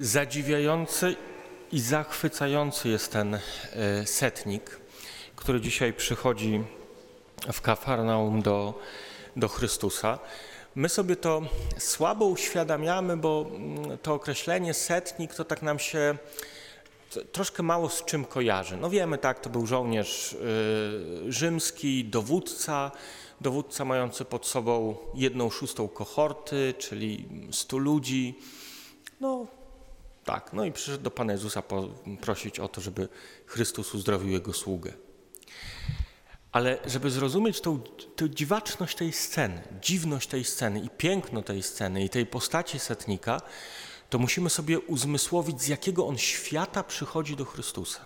Zadziwiający i zachwycający jest ten e, setnik, który dzisiaj przychodzi w Kafarnaum do, do Chrystusa. My sobie to słabo uświadamiamy, bo mm, to określenie setnik to tak nam się troszkę mało z czym kojarzy. No wiemy, tak, to był żołnierz y, rzymski, dowódca, dowódca mający pod sobą jedną szóstą kohorty, czyli stu ludzi. No tak, no i przyszedł do Pana Jezusa prosić o to, żeby Chrystus uzdrowił jego sługę. Ale żeby zrozumieć tą, tą dziwaczność tej sceny, dziwność tej sceny i piękno tej sceny i tej postaci setnika, to musimy sobie uzmysłowić, z jakiego on świata przychodzi do Chrystusa.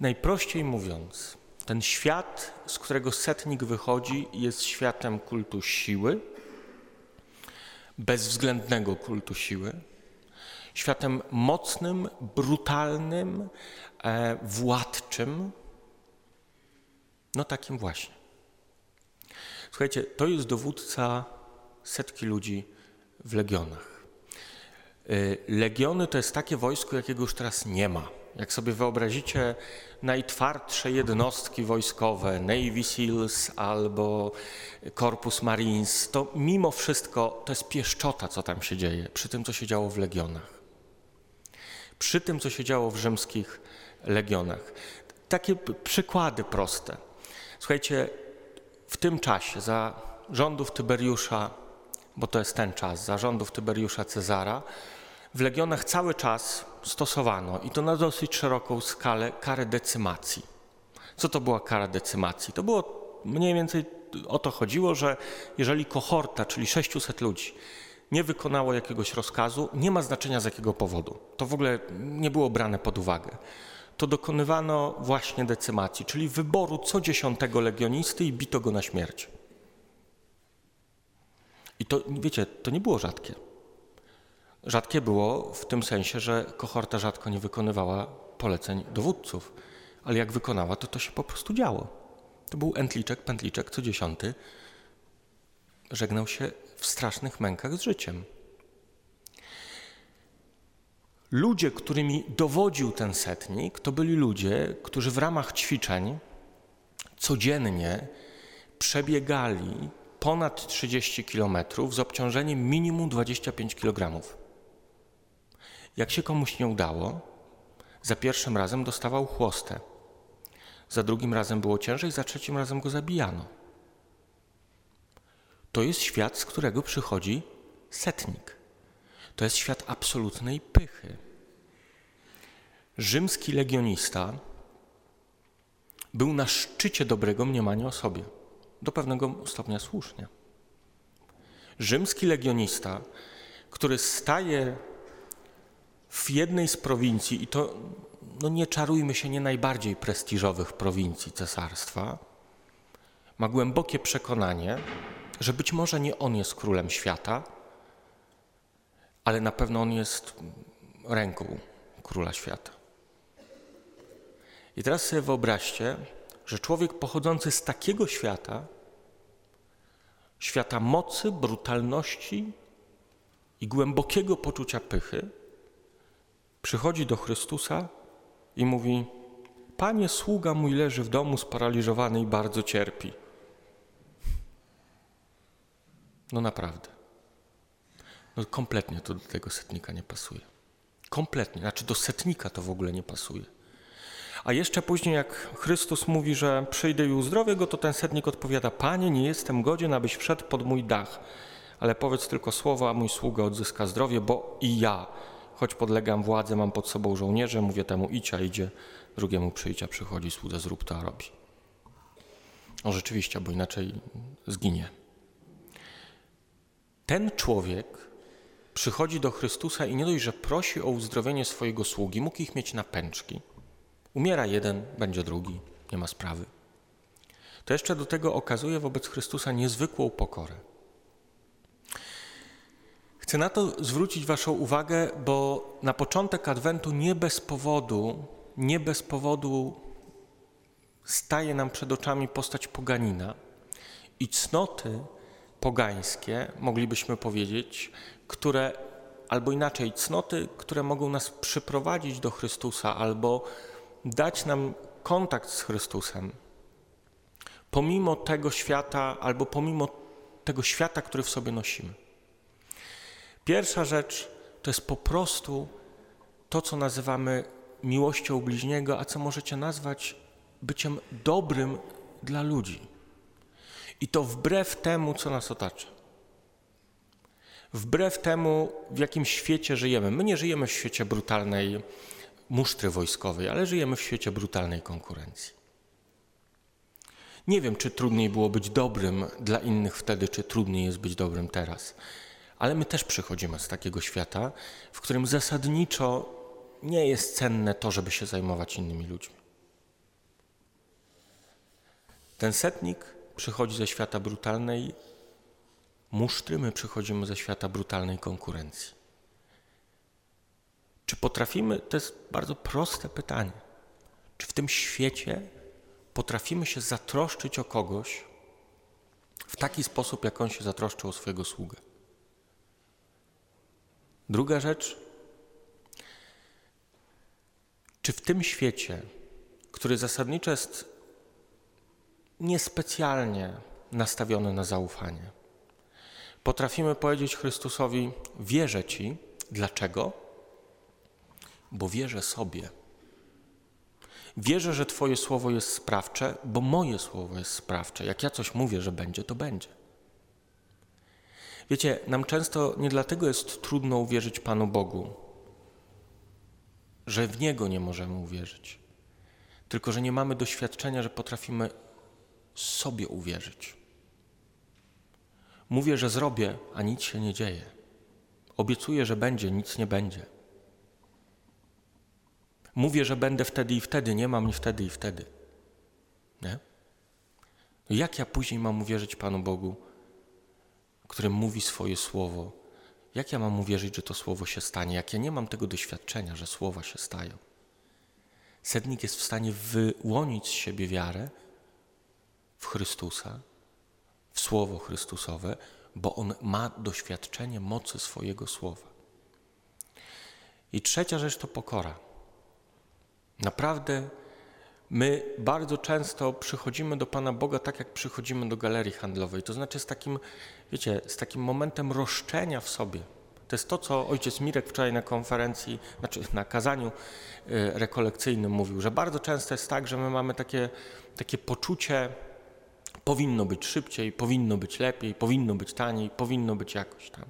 Najprościej mówiąc, ten świat, z którego setnik wychodzi, jest światem kultu siły, bezwzględnego kultu siły, światem mocnym, brutalnym, e, władczym, no takim właśnie. Słuchajcie, to jest dowódca setki ludzi w legionach. Y, legiony to jest takie wojsko, jakiego już teraz nie ma. Jak sobie wyobrazicie najtwardsze jednostki wojskowe, Navy SEALs albo Corpus Marines, to mimo wszystko to jest pieszczota, co tam się dzieje, przy tym, co się działo w legionach. Przy tym, co się działo w rzymskich legionach. Takie przykłady proste. Słuchajcie, w tym czasie, za rządów Tyberiusza, bo to jest ten czas, za rządów Tyberiusza Cezara, w legionach cały czas stosowano, i to na dosyć szeroką skalę, karę decymacji. Co to była kara decymacji? To było mniej więcej o to chodziło, że jeżeli kohorta, czyli 600 ludzi, nie wykonało jakiegoś rozkazu, nie ma znaczenia z jakiego powodu. To w ogóle nie było brane pod uwagę. To dokonywano właśnie decymacji, czyli wyboru co dziesiątego legionisty i bito go na śmierć. I to, wiecie, to nie było rzadkie. Rzadkie było w tym sensie, że kohorta rzadko nie wykonywała poleceń dowódców, ale jak wykonała, to to się po prostu działo. To był entliczek, pętliczek, co dziesiąty żegnał się w strasznych mękach z życiem. Ludzie, którymi dowodził ten setnik, to byli ludzie, którzy w ramach ćwiczeń codziennie przebiegali ponad 30 km z obciążeniem minimum 25 kg. Jak się komuś nie udało, za pierwszym razem dostawał chłostę, za drugim razem było ciężej, za trzecim razem go zabijano. To jest świat, z którego przychodzi setnik. To jest świat absolutnej pychy. Rzymski legionista był na szczycie dobrego mniemania o sobie, do pewnego stopnia słusznie. Rzymski legionista, który staje w jednej z prowincji, i to no nie czarujmy się, nie najbardziej prestiżowych prowincji cesarstwa, ma głębokie przekonanie, że być może nie on jest królem świata, ale na pewno on jest ręką króla świata. I teraz sobie wyobraźcie, że człowiek pochodzący z takiego świata, świata mocy, brutalności i głębokiego poczucia pychy, przychodzi do Chrystusa i mówi: Panie, sługa mój leży w domu sparaliżowany i bardzo cierpi. No naprawdę. No kompletnie to do tego setnika nie pasuje. Kompletnie. Znaczy do setnika to w ogóle nie pasuje. A jeszcze później, jak Chrystus mówi, że przyjdę i uzdrowię go, to ten setnik odpowiada: Panie, nie jestem godzien, abyś wszedł pod mój dach, ale powiedz tylko słowo, a mój sługa odzyska zdrowie, bo i ja choć podlegam władzy, mam pod sobą żołnierze, mówię temu idź, a idzie, drugiemu przyjdzie, przychodzi, słudze zrób to, a robi. O rzeczywiście, bo inaczej zginie. Ten człowiek przychodzi do Chrystusa i nie dość, że prosi o uzdrowienie swojego sługi, mógł ich mieć na pęczki. Umiera jeden, będzie drugi, nie ma sprawy. To jeszcze do tego okazuje wobec Chrystusa niezwykłą pokorę. Chcę na to zwrócić Waszą uwagę, bo na początek Adwentu nie bez powodu, nie bez powodu staje nam przed oczami postać poganina i cnoty pogańskie, moglibyśmy powiedzieć, które albo inaczej, cnoty, które mogą nas przyprowadzić do Chrystusa, albo dać nam kontakt z Chrystusem, pomimo tego świata, albo pomimo tego świata, który w sobie nosimy. Pierwsza rzecz to jest po prostu to, co nazywamy miłością bliźniego, a co możecie nazwać byciem dobrym dla ludzi. I to wbrew temu, co nas otacza. Wbrew temu, w jakim świecie żyjemy. My nie żyjemy w świecie brutalnej musztry wojskowej, ale żyjemy w świecie brutalnej konkurencji. Nie wiem, czy trudniej było być dobrym dla innych wtedy, czy trudniej jest być dobrym teraz. Ale my też przychodzimy z takiego świata, w którym zasadniczo nie jest cenne to, żeby się zajmować innymi ludźmi. Ten setnik przychodzi ze świata brutalnej musztry, my przychodzimy ze świata brutalnej konkurencji. Czy potrafimy, to jest bardzo proste pytanie, czy w tym świecie potrafimy się zatroszczyć o kogoś w taki sposób, jak on się zatroszczył o swojego sługę? Druga rzecz, czy w tym świecie, który zasadniczo jest niespecjalnie nastawiony na zaufanie, potrafimy powiedzieć Chrystusowi: Wierzę Ci. Dlaczego? Bo wierzę sobie. Wierzę, że Twoje słowo jest sprawcze, bo moje słowo jest sprawcze. Jak ja coś mówię, że będzie, to będzie. Wiecie, nam często nie dlatego jest trudno uwierzyć Panu Bogu, że w Niego nie możemy uwierzyć, tylko że nie mamy doświadczenia, że potrafimy sobie uwierzyć. Mówię, że zrobię, a nic się nie dzieje. Obiecuję, że będzie, nic nie będzie. Mówię, że będę wtedy i wtedy, nie mam ni wtedy i wtedy. Nie? No jak ja później mam uwierzyć Panu Bogu, który mówi swoje słowo? Jak ja mam uwierzyć, że to słowo się stanie, jak ja nie mam tego doświadczenia, że słowa się stają? Sednik jest w stanie wyłonić z siebie wiarę w Chrystusa, w Słowo Chrystusowe, bo on ma doświadczenie mocy swojego Słowa. I trzecia rzecz to pokora. Naprawdę my bardzo często przychodzimy do Pana Boga tak, jak przychodzimy do galerii handlowej. To znaczy z takim, wiecie, z takim momentem roszczenia w sobie. To jest to, co ojciec Mirek wczoraj na konferencji, znaczy na kazaniu y, rekolekcyjnym mówił, że bardzo często jest tak, że my mamy takie, takie poczucie, powinno być szybciej, powinno być lepiej, powinno być taniej, powinno być jakoś tam.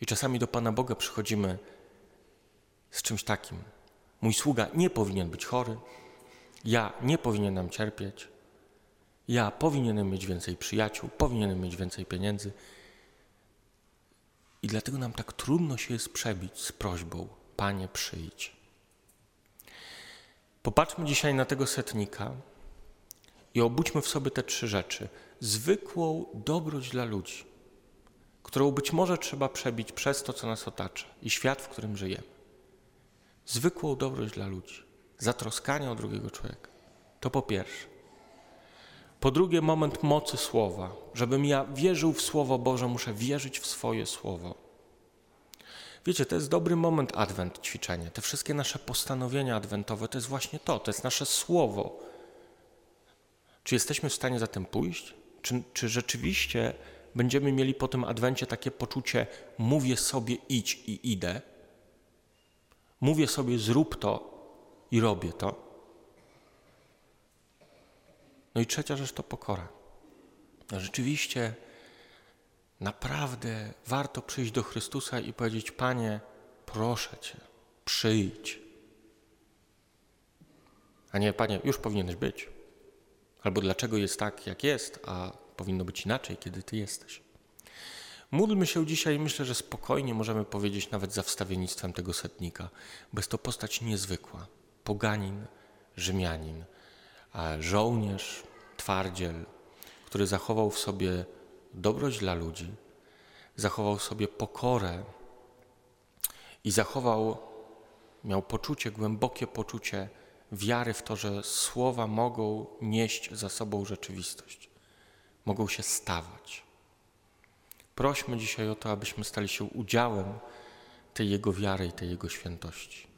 I czasami do Pana Boga przychodzimy z czymś takim. Mój sługa nie powinien być chory, ja nie powinienem cierpieć, ja powinienem mieć więcej przyjaciół, powinienem mieć więcej pieniędzy. I dlatego nam tak trudno się jest przebić z prośbą: Panie, przyjdź. Popatrzmy dzisiaj na tego setnika i obudźmy w sobie te trzy rzeczy. Zwykłą dobroć dla ludzi, którą być może trzeba przebić przez to, co nas otacza i świat, w którym żyjemy. Zwykłą dobroć dla ludzi, zatroskanie o drugiego człowieka. To po pierwsze. Po drugie, moment mocy słowa. Żebym ja wierzył w Słowo Boże, muszę wierzyć w swoje Słowo. Wiecie, to jest dobry moment adwent, ćwiczenie. Te wszystkie nasze postanowienia adwentowe to jest właśnie to, to jest nasze Słowo. Czy jesteśmy w stanie za tym pójść? Czy, czy rzeczywiście będziemy mieli po tym adwencie takie poczucie, mówię sobie idź i idę? Mówię sobie zrób to i robię to? No i trzecia rzecz to pokora. No rzeczywiście, naprawdę warto przyjść do Chrystusa i powiedzieć: Panie, proszę Cię, przyjdź. A nie, Panie, już powinieneś być. Albo dlaczego jest tak, jak jest, a powinno być inaczej, kiedy Ty jesteś. Módlmy się dzisiaj, myślę, że spokojnie możemy powiedzieć nawet za wstawiennictwem tego setnika, jest to postać niezwykła. Poganin, Rzymianin, żołnierz, twardziel, który zachował w sobie dobroć dla ludzi, zachował w sobie pokorę i zachował, miał poczucie, głębokie poczucie wiary w to, że słowa mogą nieść za sobą rzeczywistość, mogą się stawać. Prośmy dzisiaj o to, abyśmy stali się udziałem tej Jego wiary i tej Jego świętości.